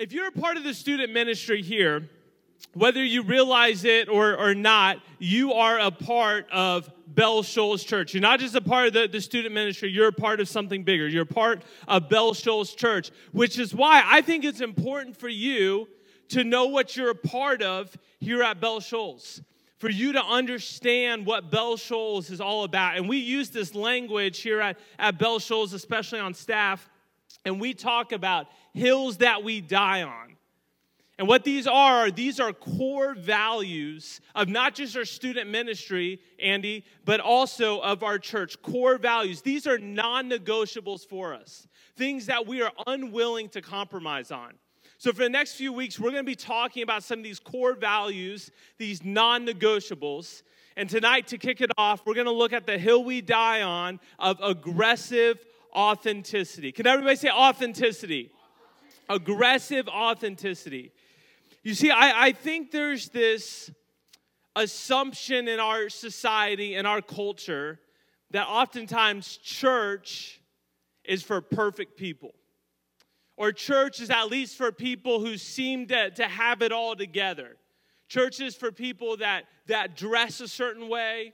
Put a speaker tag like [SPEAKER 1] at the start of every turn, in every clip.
[SPEAKER 1] If you're a part of the student ministry here, whether you realize it or, or not, you are a part of Bell Shoals Church. You're not just a part of the, the student ministry, you're a part of something bigger. You're a part of Bell Shoals Church, which is why I think it's important for you to know what you're a part of here at Bell Shoals. For you to understand what Bell Shoals is all about. And we use this language here at, at Bell Shoals, especially on staff, and we talk about hills that we die on. And what these are, these are core values of not just our student ministry, Andy, but also of our church. Core values. These are non negotiables for us, things that we are unwilling to compromise on. So, for the next few weeks, we're going to be talking about some of these core values, these non negotiables. And tonight, to kick it off, we're going to look at the hill we die on of aggressive authenticity. Can everybody say authenticity? Aggressive authenticity. You see, I, I think there's this assumption in our society, in our culture, that oftentimes church is for perfect people. Or church is at least for people who seem to, to have it all together. Church is for people that, that dress a certain way,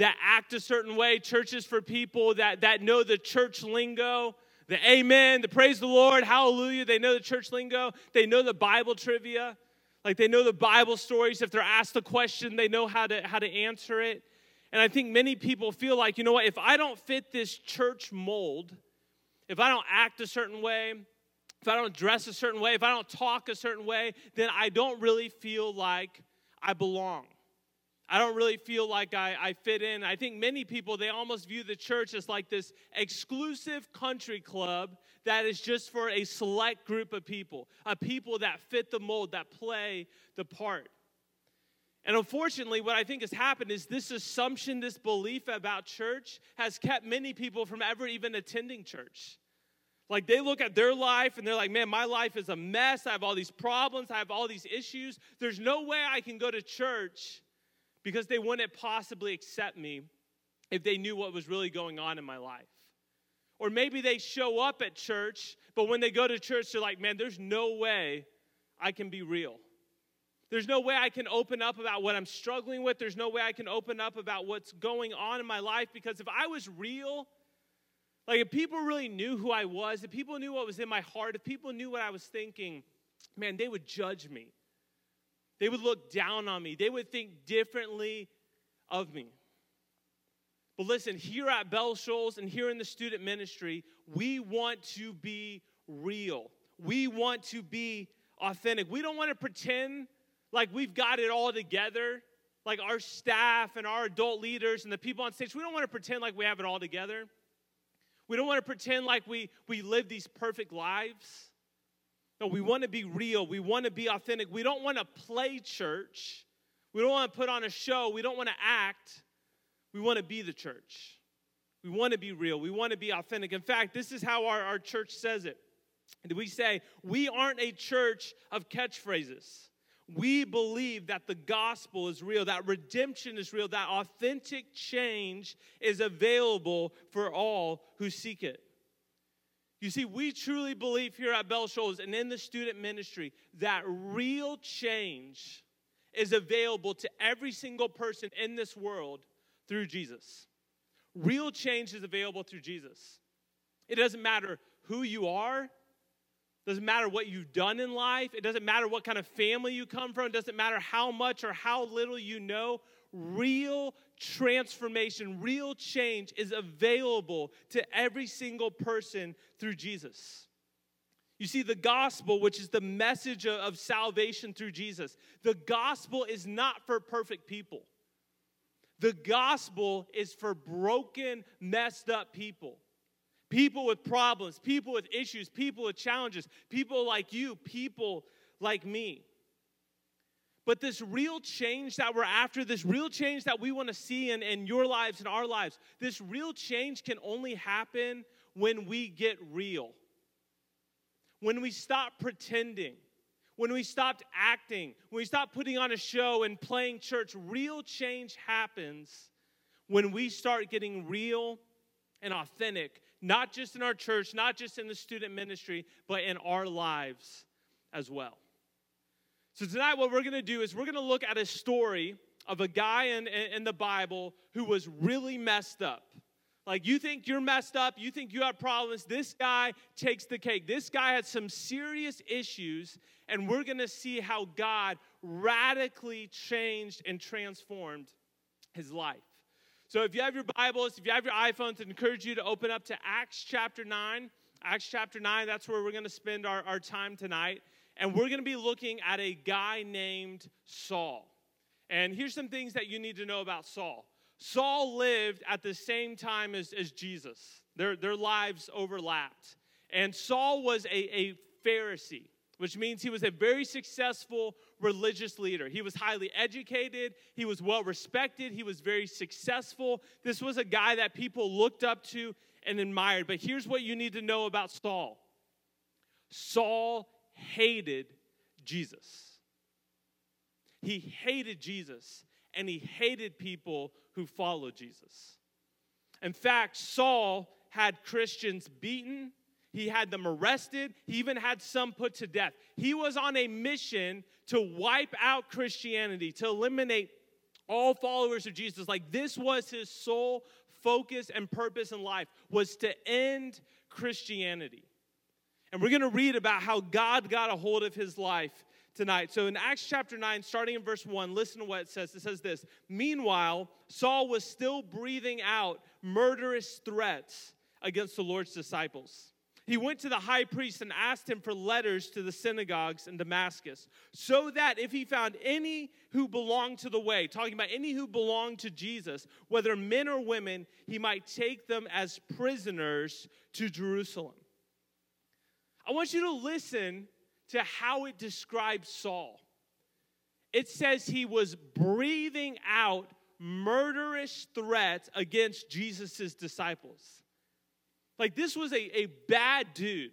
[SPEAKER 1] that act a certain way. churches for people that, that know the church lingo, the amen, the praise the Lord, hallelujah. They know the church lingo, they know the Bible trivia. Like they know the Bible stories. If they're asked a question, they know how to, how to answer it. And I think many people feel like, you know what, if I don't fit this church mold, if I don't act a certain way, if I don't dress a certain way, if I don't talk a certain way, then I don't really feel like I belong. I don't really feel like I, I fit in. I think many people, they almost view the church as like this exclusive country club that is just for a select group of people, a people that fit the mold, that play the part. And unfortunately, what I think has happened is this assumption, this belief about church has kept many people from ever even attending church. Like they look at their life and they're like, man, my life is a mess. I have all these problems. I have all these issues. There's no way I can go to church because they wouldn't possibly accept me if they knew what was really going on in my life. Or maybe they show up at church, but when they go to church, they're like, man, there's no way I can be real. There's no way I can open up about what I'm struggling with. There's no way I can open up about what's going on in my life because if I was real, like if people really knew who I was, if people knew what was in my heart, if people knew what I was thinking, man, they would judge me. They would look down on me. They would think differently of me. But listen, here at Bell Shoals and here in the student ministry, we want to be real. We want to be authentic. We don't want to pretend like we've got it all together, like our staff and our adult leaders and the people on stage. We don't want to pretend like we have it all together. We don't want to pretend like we, we live these perfect lives. No, we want to be real. We want to be authentic. We don't want to play church. We don't want to put on a show. We don't want to act. We want to be the church. We want to be real. We want to be authentic. In fact, this is how our, our church says it. We say, we aren't a church of catchphrases. We believe that the gospel is real, that redemption is real, that authentic change is available for all who seek it. You see, we truly believe here at Bell Shoals and in the student ministry that real change is available to every single person in this world through Jesus. Real change is available through Jesus. It doesn't matter who you are, doesn't matter what you've done in life, it doesn't matter what kind of family you come from, it doesn't matter how much or how little you know. Real transformation, real change is available to every single person through Jesus. You see, the gospel, which is the message of salvation through Jesus, the gospel is not for perfect people. The gospel is for broken, messed up people. People with problems, people with issues, people with challenges, people like you, people like me. But this real change that we're after, this real change that we want to see in, in your lives and our lives, this real change can only happen when we get real. When we stop pretending, when we stop acting, when we stop putting on a show and playing church, real change happens when we start getting real and authentic, not just in our church, not just in the student ministry, but in our lives as well. So, tonight, what we're going to do is we're going to look at a story of a guy in, in the Bible who was really messed up. Like, you think you're messed up, you think you have problems. This guy takes the cake. This guy had some serious issues, and we're gonna see how God radically changed and transformed his life. So, if you have your Bibles, if you have your iPhones, I encourage you to open up to Acts chapter 9. Acts chapter 9, that's where we're gonna spend our, our time tonight. And we're gonna be looking at a guy named Saul. And here's some things that you need to know about Saul. Saul lived at the same time as, as Jesus, their, their lives overlapped. And Saul was a, a Pharisee, which means he was a very successful religious leader. He was highly educated, he was well respected, he was very successful. This was a guy that people looked up to and admired. But here's what you need to know about Saul Saul hated Jesus. He hated Jesus and he hated people who followed Jesus. In fact, Saul had Christians beaten, he had them arrested, he even had some put to death. He was on a mission to wipe out Christianity, to eliminate all followers of Jesus. Like this was his sole focus and purpose in life was to end Christianity. And we're going to read about how God got a hold of his life tonight. So in Acts chapter 9, starting in verse 1, listen to what it says. It says this Meanwhile, Saul was still breathing out murderous threats against the Lord's disciples. He went to the high priest and asked him for letters to the synagogues in Damascus, so that if he found any who belonged to the way, talking about any who belonged to Jesus, whether men or women, he might take them as prisoners to Jerusalem. I want you to listen to how it describes Saul. It says he was breathing out murderous threats against Jesus' disciples. Like, this was a, a bad dude.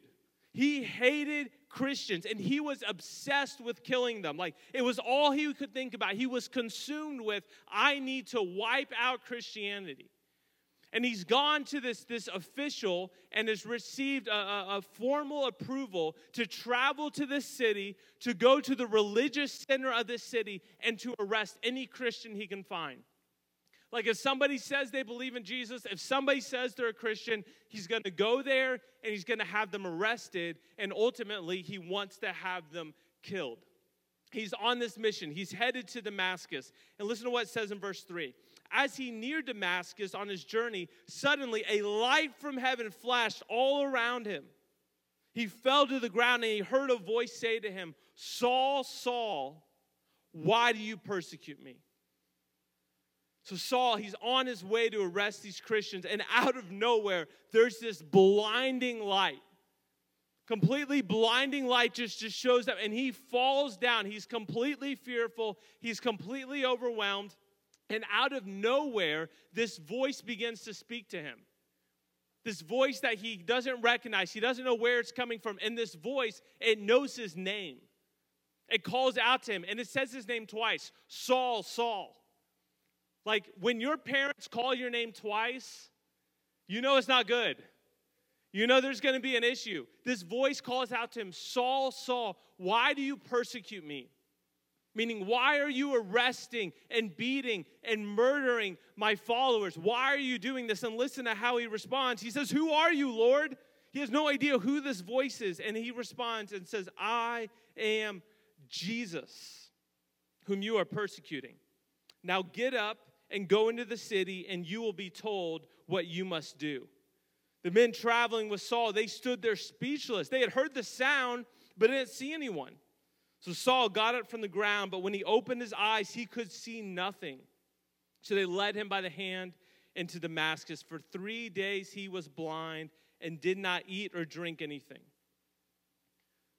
[SPEAKER 1] He hated Christians and he was obsessed with killing them. Like, it was all he could think about. He was consumed with, I need to wipe out Christianity. And he's gone to this, this official and has received a, a, a, formal approval to travel to this city, to go to the religious center of this city, and to arrest any Christian he can find. Like if somebody says they believe in Jesus, if somebody says they're a Christian, he's going to go there and he's going to have them arrested, and ultimately he wants to have them killed. He's on this mission. He's headed to Damascus. And listen to what it says in verse 3 as he neared Damascus on his journey, suddenly a light from heaven flashed all around him. He fell to the ground and he heard a voice say to him, Saul, Saul, why do you persecute me? So, Saul, he's on his way to arrest these Christians, and out of nowhere, there's this blinding light. Completely blinding light just, just shows up, and he falls down. He's completely fearful, he's completely overwhelmed. And out of nowhere, this voice begins to speak to him. This voice that he doesn't recognize, he doesn't know where it's coming from. And this voice, it knows his name. It calls out to him, and it says his name twice Saul, Saul. Like when your parents call your name twice, you know it's not good. You know there's going to be an issue. This voice calls out to him Saul, Saul, why do you persecute me? Meaning, why are you arresting and beating and murdering my followers? Why are you doing this? And listen to how he responds. He says, Who are you, Lord? He has no idea who this voice is. And he responds and says, I am Jesus, whom you are persecuting. Now get up and go into the city, and you will be told what you must do. The men traveling with Saul, they stood there speechless. They had heard the sound, but didn't see anyone. So Saul got up from the ground, but when he opened his eyes, he could see nothing. So they led him by the hand into Damascus. For three days he was blind and did not eat or drink anything.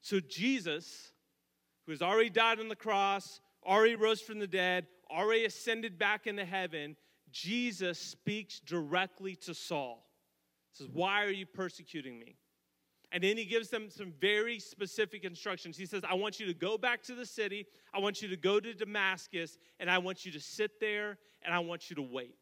[SPEAKER 1] So Jesus, who has already died on the cross, already rose from the dead, already ascended back into heaven, Jesus speaks directly to Saul. He says, Why are you persecuting me? And then he gives them some very specific instructions. He says, I want you to go back to the city, I want you to go to Damascus, and I want you to sit there and I want you to wait.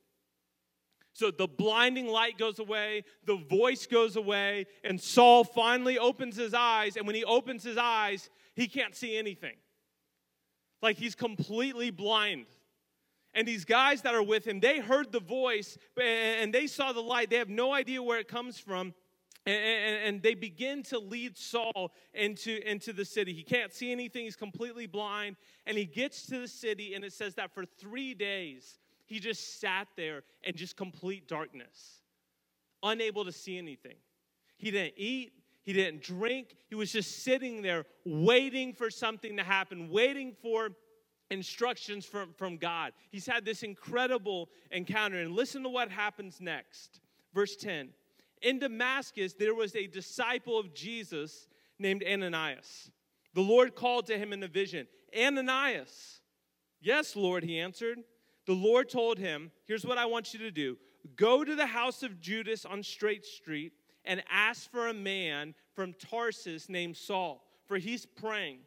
[SPEAKER 1] So the blinding light goes away, the voice goes away, and Saul finally opens his eyes. And when he opens his eyes, he can't see anything. Like he's completely blind. And these guys that are with him, they heard the voice and they saw the light. They have no idea where it comes from. And, they begin to lead Saul into, into the city. He can't see anything, he's completely blind. And he gets to the city, and it says that for three days, he just sat there in just complete darkness, unable to see anything. He didn't eat, he didn't drink. He was just sitting there waiting for something to happen, waiting for instructions from, from God. He's had this incredible encounter. And listen to what happens next. Verse 10 In Damascus, there was a disciple of Jesus named Ananias. The Lord called to him in a vision Ananias. Yes, Lord, he answered the Lord told him, Here's what I want you to do go to the house of Judas on Straight Street and ask for a man from Tarsus named Saul, for he's praying.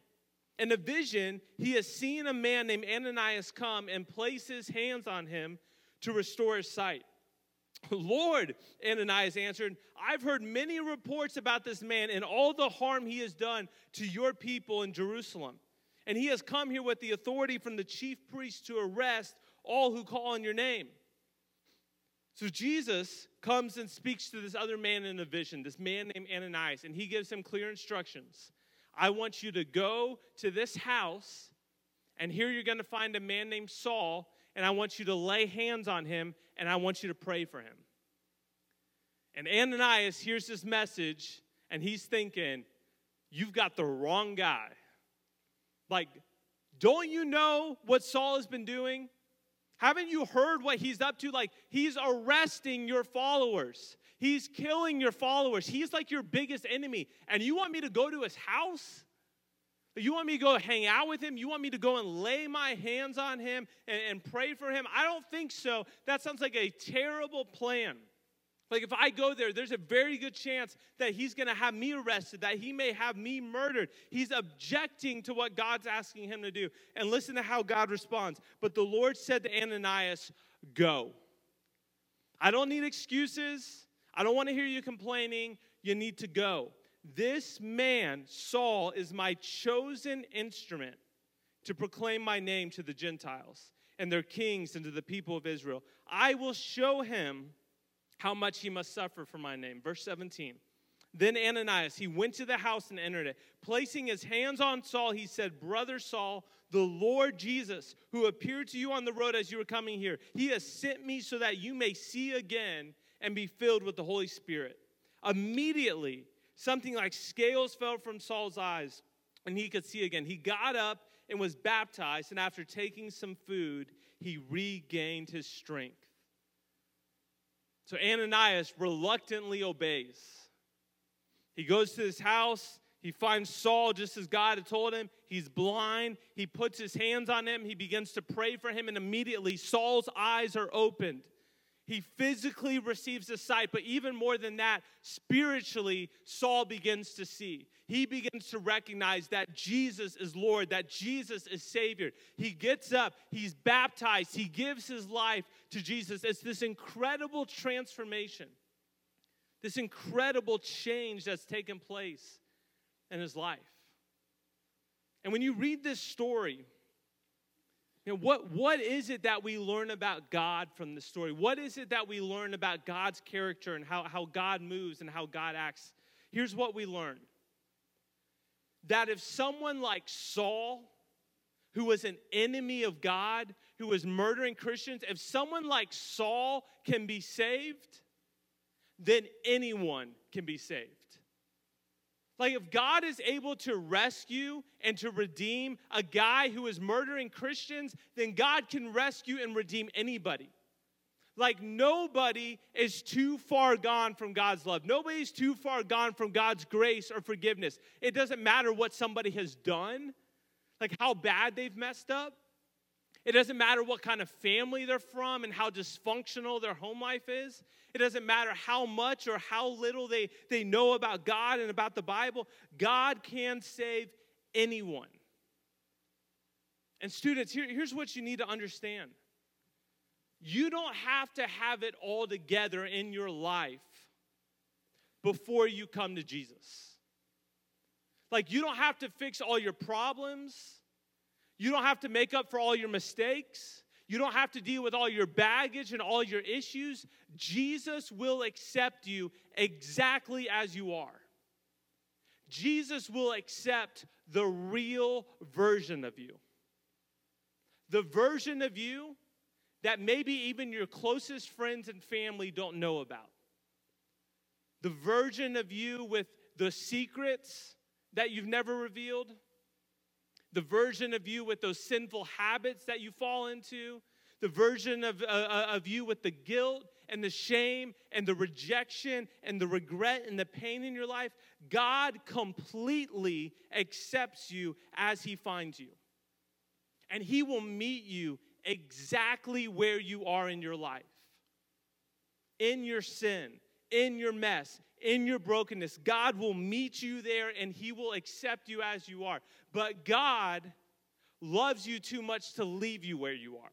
[SPEAKER 1] In a vision, he has seen a man named Ananias come and place his hands on him to restore his sight. Lord, Ananias answered, I've heard many reports about this man and all the harm he has done to your people in Jerusalem. And he has come here with the authority from the chief priests to arrest all who call on your name. So Jesus comes and speaks to this other man in a vision, this man named Ananias, and he gives him clear instructions. I want you to go to this house, and here you're going to find a man named Saul, and I want you to lay hands on him, and I want you to pray for him. And Ananias hears this message, and he's thinking, You've got the wrong guy. Like, don't you know what Saul has been doing? Haven't you heard what he's up to? Like, he's arresting your followers, he's killing your followers. He's like your biggest enemy. And you want me to go to his house? You want me to go hang out with him? You want me to go and lay my hands on him and, and pray for him? I don't think so. That sounds like a terrible plan. Like, if I go there, there's a very good chance that he's gonna have me arrested, that he may have me murdered. He's objecting to what God's asking him to do. And listen to how God responds. But the Lord said to Ananias, Go. I don't need excuses. I don't wanna hear you complaining. You need to go. This man, Saul, is my chosen instrument to proclaim my name to the Gentiles and their kings and to the people of Israel. I will show him how much he must suffer for my name. Verse 17. Then Ananias, he went to the house and entered it. Placing his hands on Saul, he said, Brother Saul, the Lord Jesus, who appeared to you on the road as you were coming here, he has sent me so that you may see again and be filled with the Holy Spirit. Immediately, something like scales fell from Saul's eyes, and he could see again. He got up and was baptized, and after taking some food, he regained his strength. So Ananias reluctantly obeys. He goes to his house. He finds Saul just as God had told him. He's blind. He puts his hands on him. He begins to pray for him, and immediately Saul's eyes are opened. He physically receives a sight, but even more than that, spiritually, Saul begins to see. He begins to recognize that Jesus is Lord, that Jesus is Savior. He gets up, he's baptized, he gives his life to Jesus. It's this incredible transformation, this incredible change that's taken place in his life. And when you read this story, you know, what, what is it that we learn about God from the story? What is it that we learn about God's character and how, how God moves and how God acts? Here's what we learn that if someone like Saul, who was an enemy of God, who was murdering Christians, if someone like Saul can be saved, then anyone can be saved. Like, if God is able to rescue and to redeem a guy who is murdering Christians, then God can rescue and redeem anybody. Like, nobody is too far gone from God's love. Nobody's too far gone from God's grace or forgiveness. It doesn't matter what somebody has done, like how bad they've messed up. It doesn't matter what kind of family they're from and how dysfunctional their home life is. It doesn't matter how much or how little they, they know about God and about the Bible. God can save anyone. And, students, here, here's what you need to understand You don't have to have it all together in your life before you come to Jesus. Like, you don't have to fix all your problems. You don't have to make up for all your mistakes. You don't have to deal with all your baggage and all your issues. Jesus will accept you exactly as you are. Jesus will accept the real version of you. The version of you that maybe even your closest friends and family don't know about. The version of you with the secrets that you've never revealed. The version of you with those sinful habits that you fall into. The version of, uh, uh of you with the guilt and the shame and the rejection and the regret and the pain in your life. God completely accepts you as He finds you. And He will meet you exactly where you are in your life in your sin, in your mess, in your brokenness. God will meet you there and He will accept you as you are. But God loves you too much to leave you where you are.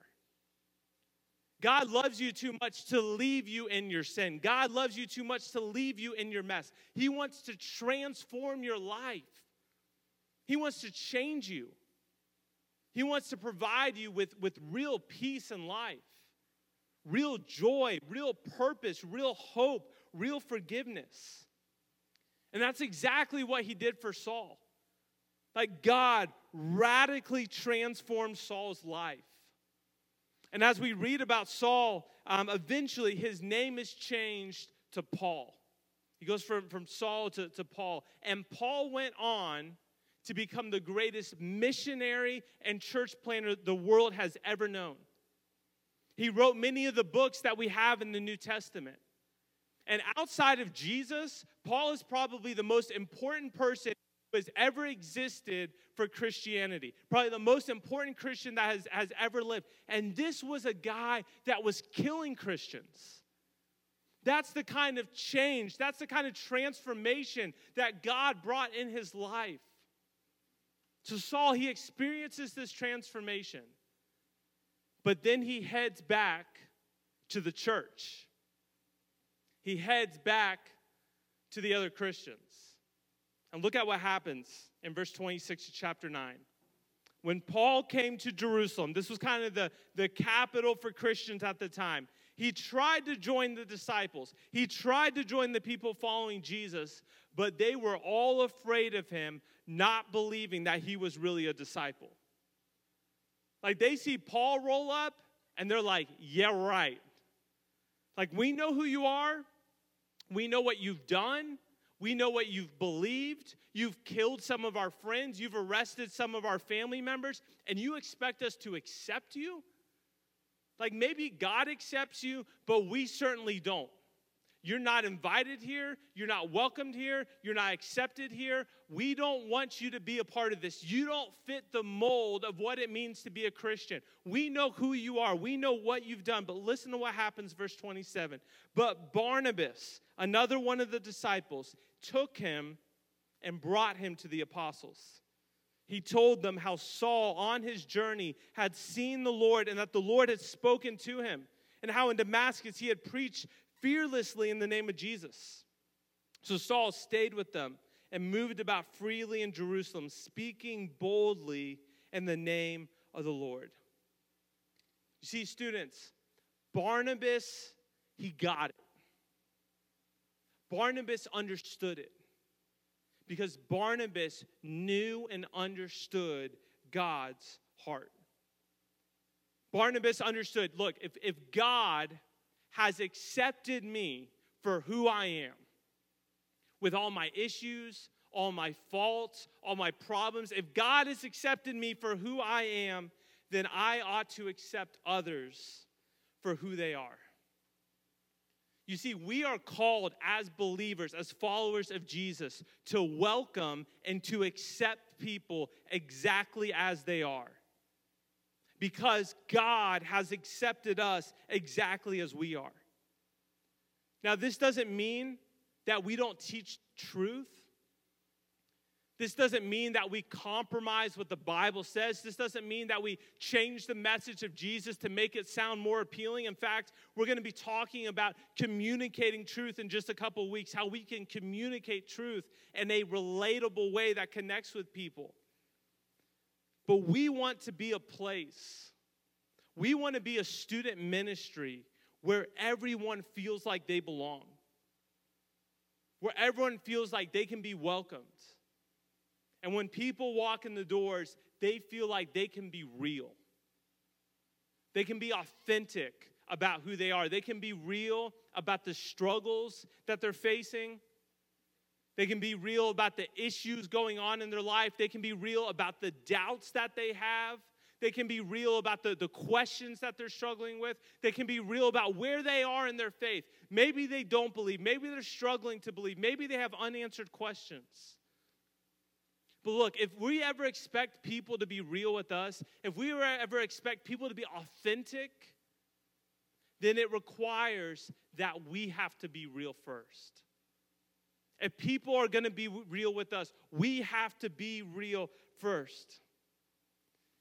[SPEAKER 1] God loves you too much to leave you in your sin. God loves you too much to leave you in your mess. He wants to transform your life, He wants to change you. He wants to provide you with, with real peace in life, real joy, real purpose, real hope, real forgiveness. And that's exactly what he did for Saul. Like God radically transformed Saul's life. And as we read about Saul, um, eventually his name is changed to Paul. He goes from, from Saul to, to Paul. And Paul went on to become the greatest missionary and church planner the world has ever known. He wrote many of the books that we have in the New Testament. And outside of Jesus, Paul is probably the most important person who has ever existed for Christianity. Probably the most important Christian that has, has ever lived. And this was a guy that was killing Christians. That's the kind of change, that's the kind of transformation that God brought in his life. So Saul, he experiences this transformation, but then he heads back to the church. He heads back to the other Christians. And look at what happens in verse 26 of chapter 9. When Paul came to Jerusalem, this was kind of the, the capital for Christians at the time. He tried to join the disciples, he tried to join the people following Jesus, but they were all afraid of him, not believing that he was really a disciple. Like they see Paul roll up and they're like, yeah, right. Like, we know who you are, we know what you've done. We know what you've believed. You've killed some of our friends. You've arrested some of our family members. And you expect us to accept you? Like maybe God accepts you, but we certainly don't. You're not invited here. You're not welcomed here. You're not accepted here. We don't want you to be a part of this. You don't fit the mold of what it means to be a Christian. We know who you are, we know what you've done. But listen to what happens, verse 27. But Barnabas, another one of the disciples, took him and brought him to the apostles he told them how Saul, on his journey, had seen the Lord and that the Lord had spoken to him, and how in Damascus he had preached fearlessly in the name of Jesus. So Saul stayed with them and moved about freely in Jerusalem, speaking boldly in the name of the Lord. You see, students, Barnabas, he got it. Barnabas understood it because Barnabas knew and understood God's heart. Barnabas understood look, if, if God has accepted me for who I am, with all my issues, all my faults, all my problems, if God has accepted me for who I am, then I ought to accept others for who they are. You see, we are called as believers, as followers of Jesus, to welcome and to accept people exactly as they are. Because God has accepted us exactly as we are. Now, this doesn't mean that we don't teach truth, This doesn't mean that we compromise what the Bible says. This doesn't mean that we change the message of Jesus to make it sound more appealing. In fact, we're going to be talking about communicating truth in just a couple weeks, how we can communicate truth in a relatable way that connects with people. But we want to be a place, we want to be a student ministry where everyone feels like they belong, where everyone feels like they can be welcomed and when people walk in the doors, they feel like they can be real. They can be authentic about who they are. They can be real about the struggles that they're facing. They can be real about the issues going on in their life. They can be real about the doubts that they have. They can be real about the, the questions that they're struggling with. They can be real about where they are in their faith. Maybe they don't believe. Maybe they're struggling to believe. Maybe they have unanswered questions. But look, if we ever expect people to be real with us, if we ever expect people to be authentic, then it requires that we have to be real first. If people are going to be real with us, we have to be real first.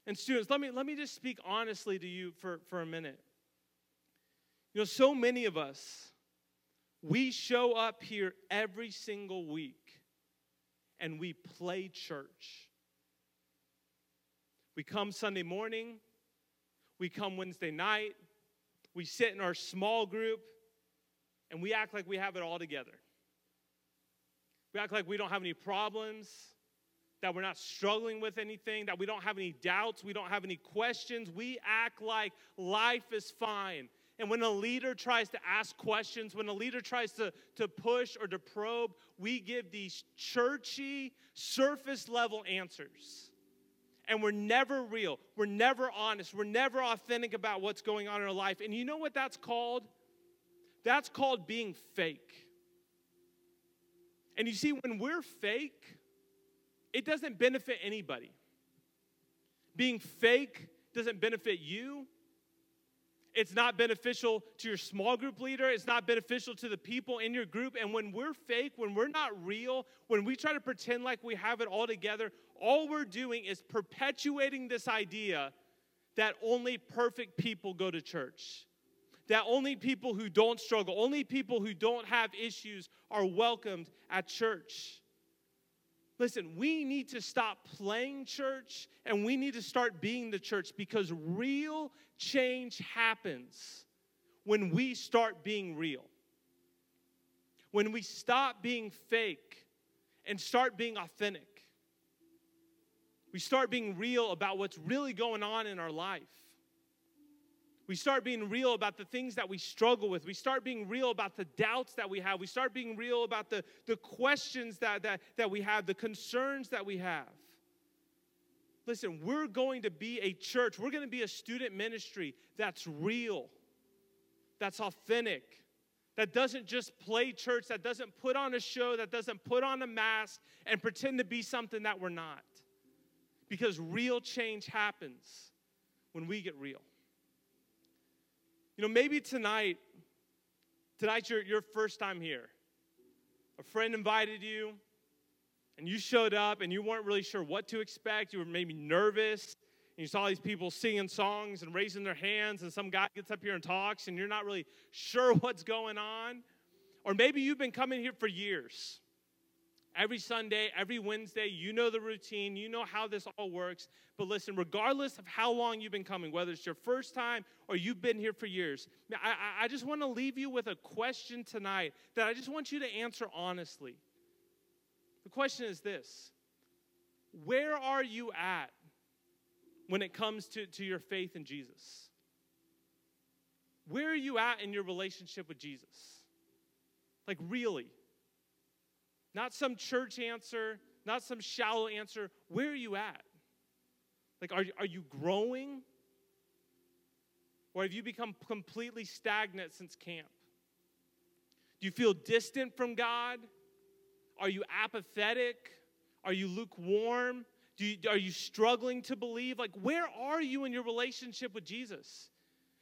[SPEAKER 1] And students, let me, let me just speak honestly to you for, for a minute. You know, so many of us, we show up here every single week and we play church. We come Sunday morning, we come Wednesday night, we sit in our small group, and we act like we have it all together. We act like we don't have any problems, that we're not struggling with anything, that we don't have any doubts, we don't have any questions. We act like life is fine. And when a leader tries to ask questions, when a leader tries to, to push or to probe, we give these churchy, surface level answers. And we're never real. We're never honest. We're never authentic about what's going on in our life. And you know what that's called? That's called being fake. And you see, when we're fake, it doesn't benefit anybody. Being fake doesn't benefit you, it's not beneficial to your small group leader. It's not beneficial to the people in your group. And when we're fake, when we're not real, when we try to pretend like we have it all together, all we're doing is perpetuating this idea that only perfect people go to church. That only people who don't struggle, only people who don't have issues are welcomed at church. Listen, we need to stop playing church and we need to start being the church because real change happens when we start being real. When we stop being fake and start being authentic. We start being real about what's really going on in our life. We start being real about the things that we struggle with. We start being real about the doubts that we have. We start being real about the, the questions that, that, that we have, the concerns that we have. Listen, we're going to be a church, we're going to be a student ministry that's real, that's authentic, that doesn't just play church, that doesn't put on a show, that doesn't put on a mask and pretend to be something that we're not. Because real change happens when we get real. You know, maybe tonight, tonight's your, your first time here. A friend invited you, and you showed up, and you weren't really sure what to expect. You were maybe nervous, and you saw these people singing songs and raising their hands, and some guy gets up here and talks, and you're not really sure what's going on. Or maybe you've been coming here for years every Sunday, every Wednesday. You know the routine, you know how this all works. But listen, regardless of how long you've been coming, whether it's your first time or you've been here for years, I, I just want to leave you with a question tonight that I just want you to answer honestly. The question is this Where are you at when it comes to, to your faith in Jesus? Where are you at in your relationship with Jesus? Like, really? Not some church answer, not some shallow answer. Where are you at? Like, are, are you growing? Or have you become completely stagnant since camp? Do you feel distant from God? Are you apathetic? Are you lukewarm? Do you, are you struggling to believe? Like, where are you in your relationship with Jesus?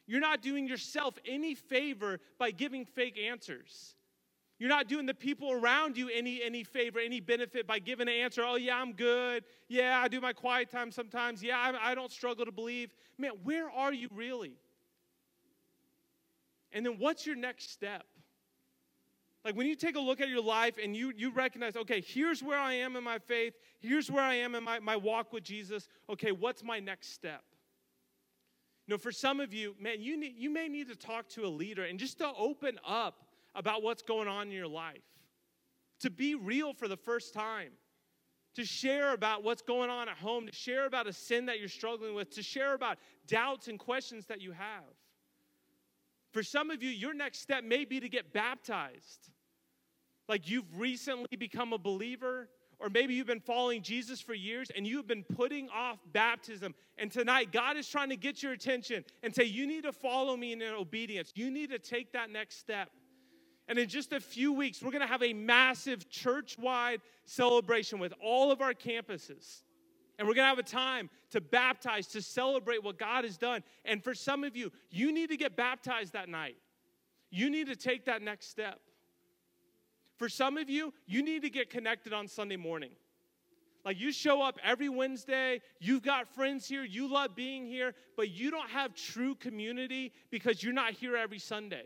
[SPEAKER 1] You're not doing yourself any favor by giving fake answers. You're not doing the people around you any, any favor, any benefit by giving an answer. Oh, yeah, I'm good. Yeah, I do my quiet time sometimes. Yeah, I, I don't struggle to believe. Man, where are you really? And then what's your next step? Like when you take a look at your life and you, you recognize, okay, here's where I am in my faith, here's where I am in my, my walk with Jesus. Okay, what's my next step? You know, for some of you, man, you, need, you may need to talk to a leader and just to open up about what's going on in your life, to be real for the first time, to share about what's going on at home, to share about a sin that you're struggling with, to share about doubts and questions that you have. For some of you, your next step may be to get baptized. Like you've recently become a believer, or maybe you've been following Jesus for years and you've been putting off baptism. And tonight, God is trying to get your attention and say, You need to follow me in obedience. You need to take that next step. And in just a few weeks, we're going to have a massive church wide celebration with all of our campuses. And we're going to have a time to baptize, to celebrate what God has done. And for some of you, you need to get baptized that night. You need to take that next step. For some of you, you need to get connected on Sunday morning. Like you show up every Wednesday, you've got friends here, you love being here, but you don't have true community because you're not here every Sunday.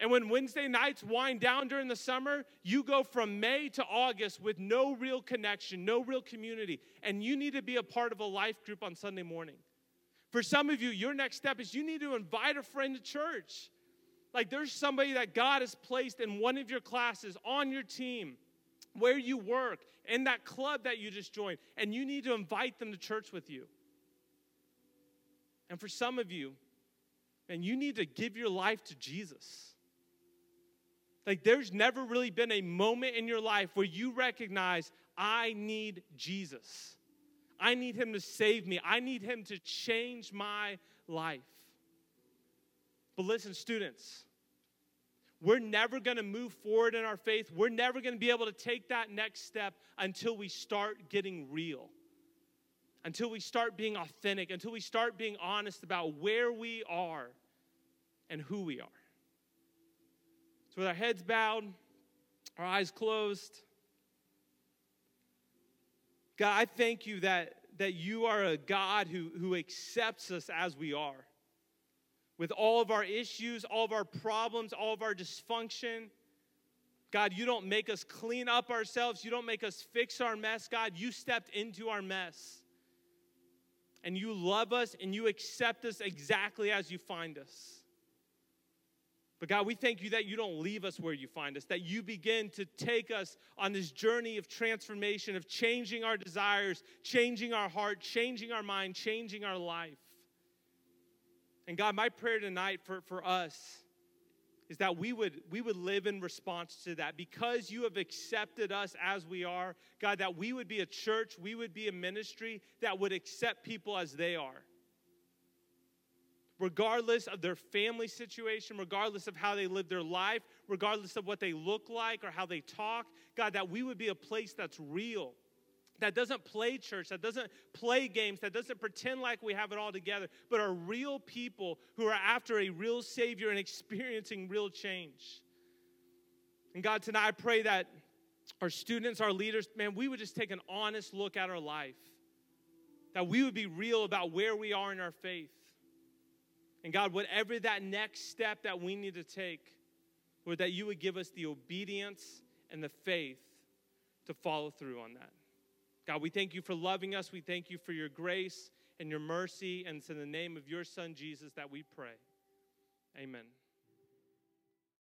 [SPEAKER 1] And when Wednesday nights wind down during the summer, you go from May to August with no real connection, no real community, and you need to be a part of a life group on Sunday morning. For some of you, your next step is you need to invite a friend to church. Like there's somebody that God has placed in one of your classes, on your team, where you work, in that club that you just joined, and you need to invite them to church with you. And for some of you, and you need to give your life to Jesus. Like, there's never really been a moment in your life where you recognize, I need Jesus. I need him to save me. I need him to change my life. But listen, students, we're never going to move forward in our faith. We're never going to be able to take that next step until we start getting real, until we start being authentic, until we start being honest about where we are and who we are. So, with our heads bowed, our eyes closed, God, I thank you that, that you are a God who, who accepts us as we are. With all of our issues, all of our problems, all of our dysfunction. God, you don't make us clean up ourselves. You don't make us fix our mess. God, you stepped into our mess. And you love us and you accept us exactly as you find us. But God, we thank you that you don't leave us where you find us, that you begin to take us on this journey of transformation, of changing our desires, changing our heart, changing our mind, changing our life. And God, my prayer tonight for, for us is that we would, we would live in response to that. Because you have accepted us as we are, God, that we would be a church, we would be a ministry that would accept people as they are regardless of their family situation, regardless of how they live their life, regardless of what they look like or how they talk. God, that we would be a place that's real, that doesn't play church, that doesn't play games, that doesn't pretend like we have it all together, but are real people who are after a real Savior and experiencing real change. And God, tonight I pray that our students, our leaders, man, we would just take an honest look at our life. That we would be real about where we are in our faith and God, whatever that next step that we need to take, Lord, that you would give us the obedience and the faith to follow through on that. God, we thank you for loving us. We thank you for your grace and your mercy. And it's in the name of your Son, Jesus, that we pray. Amen.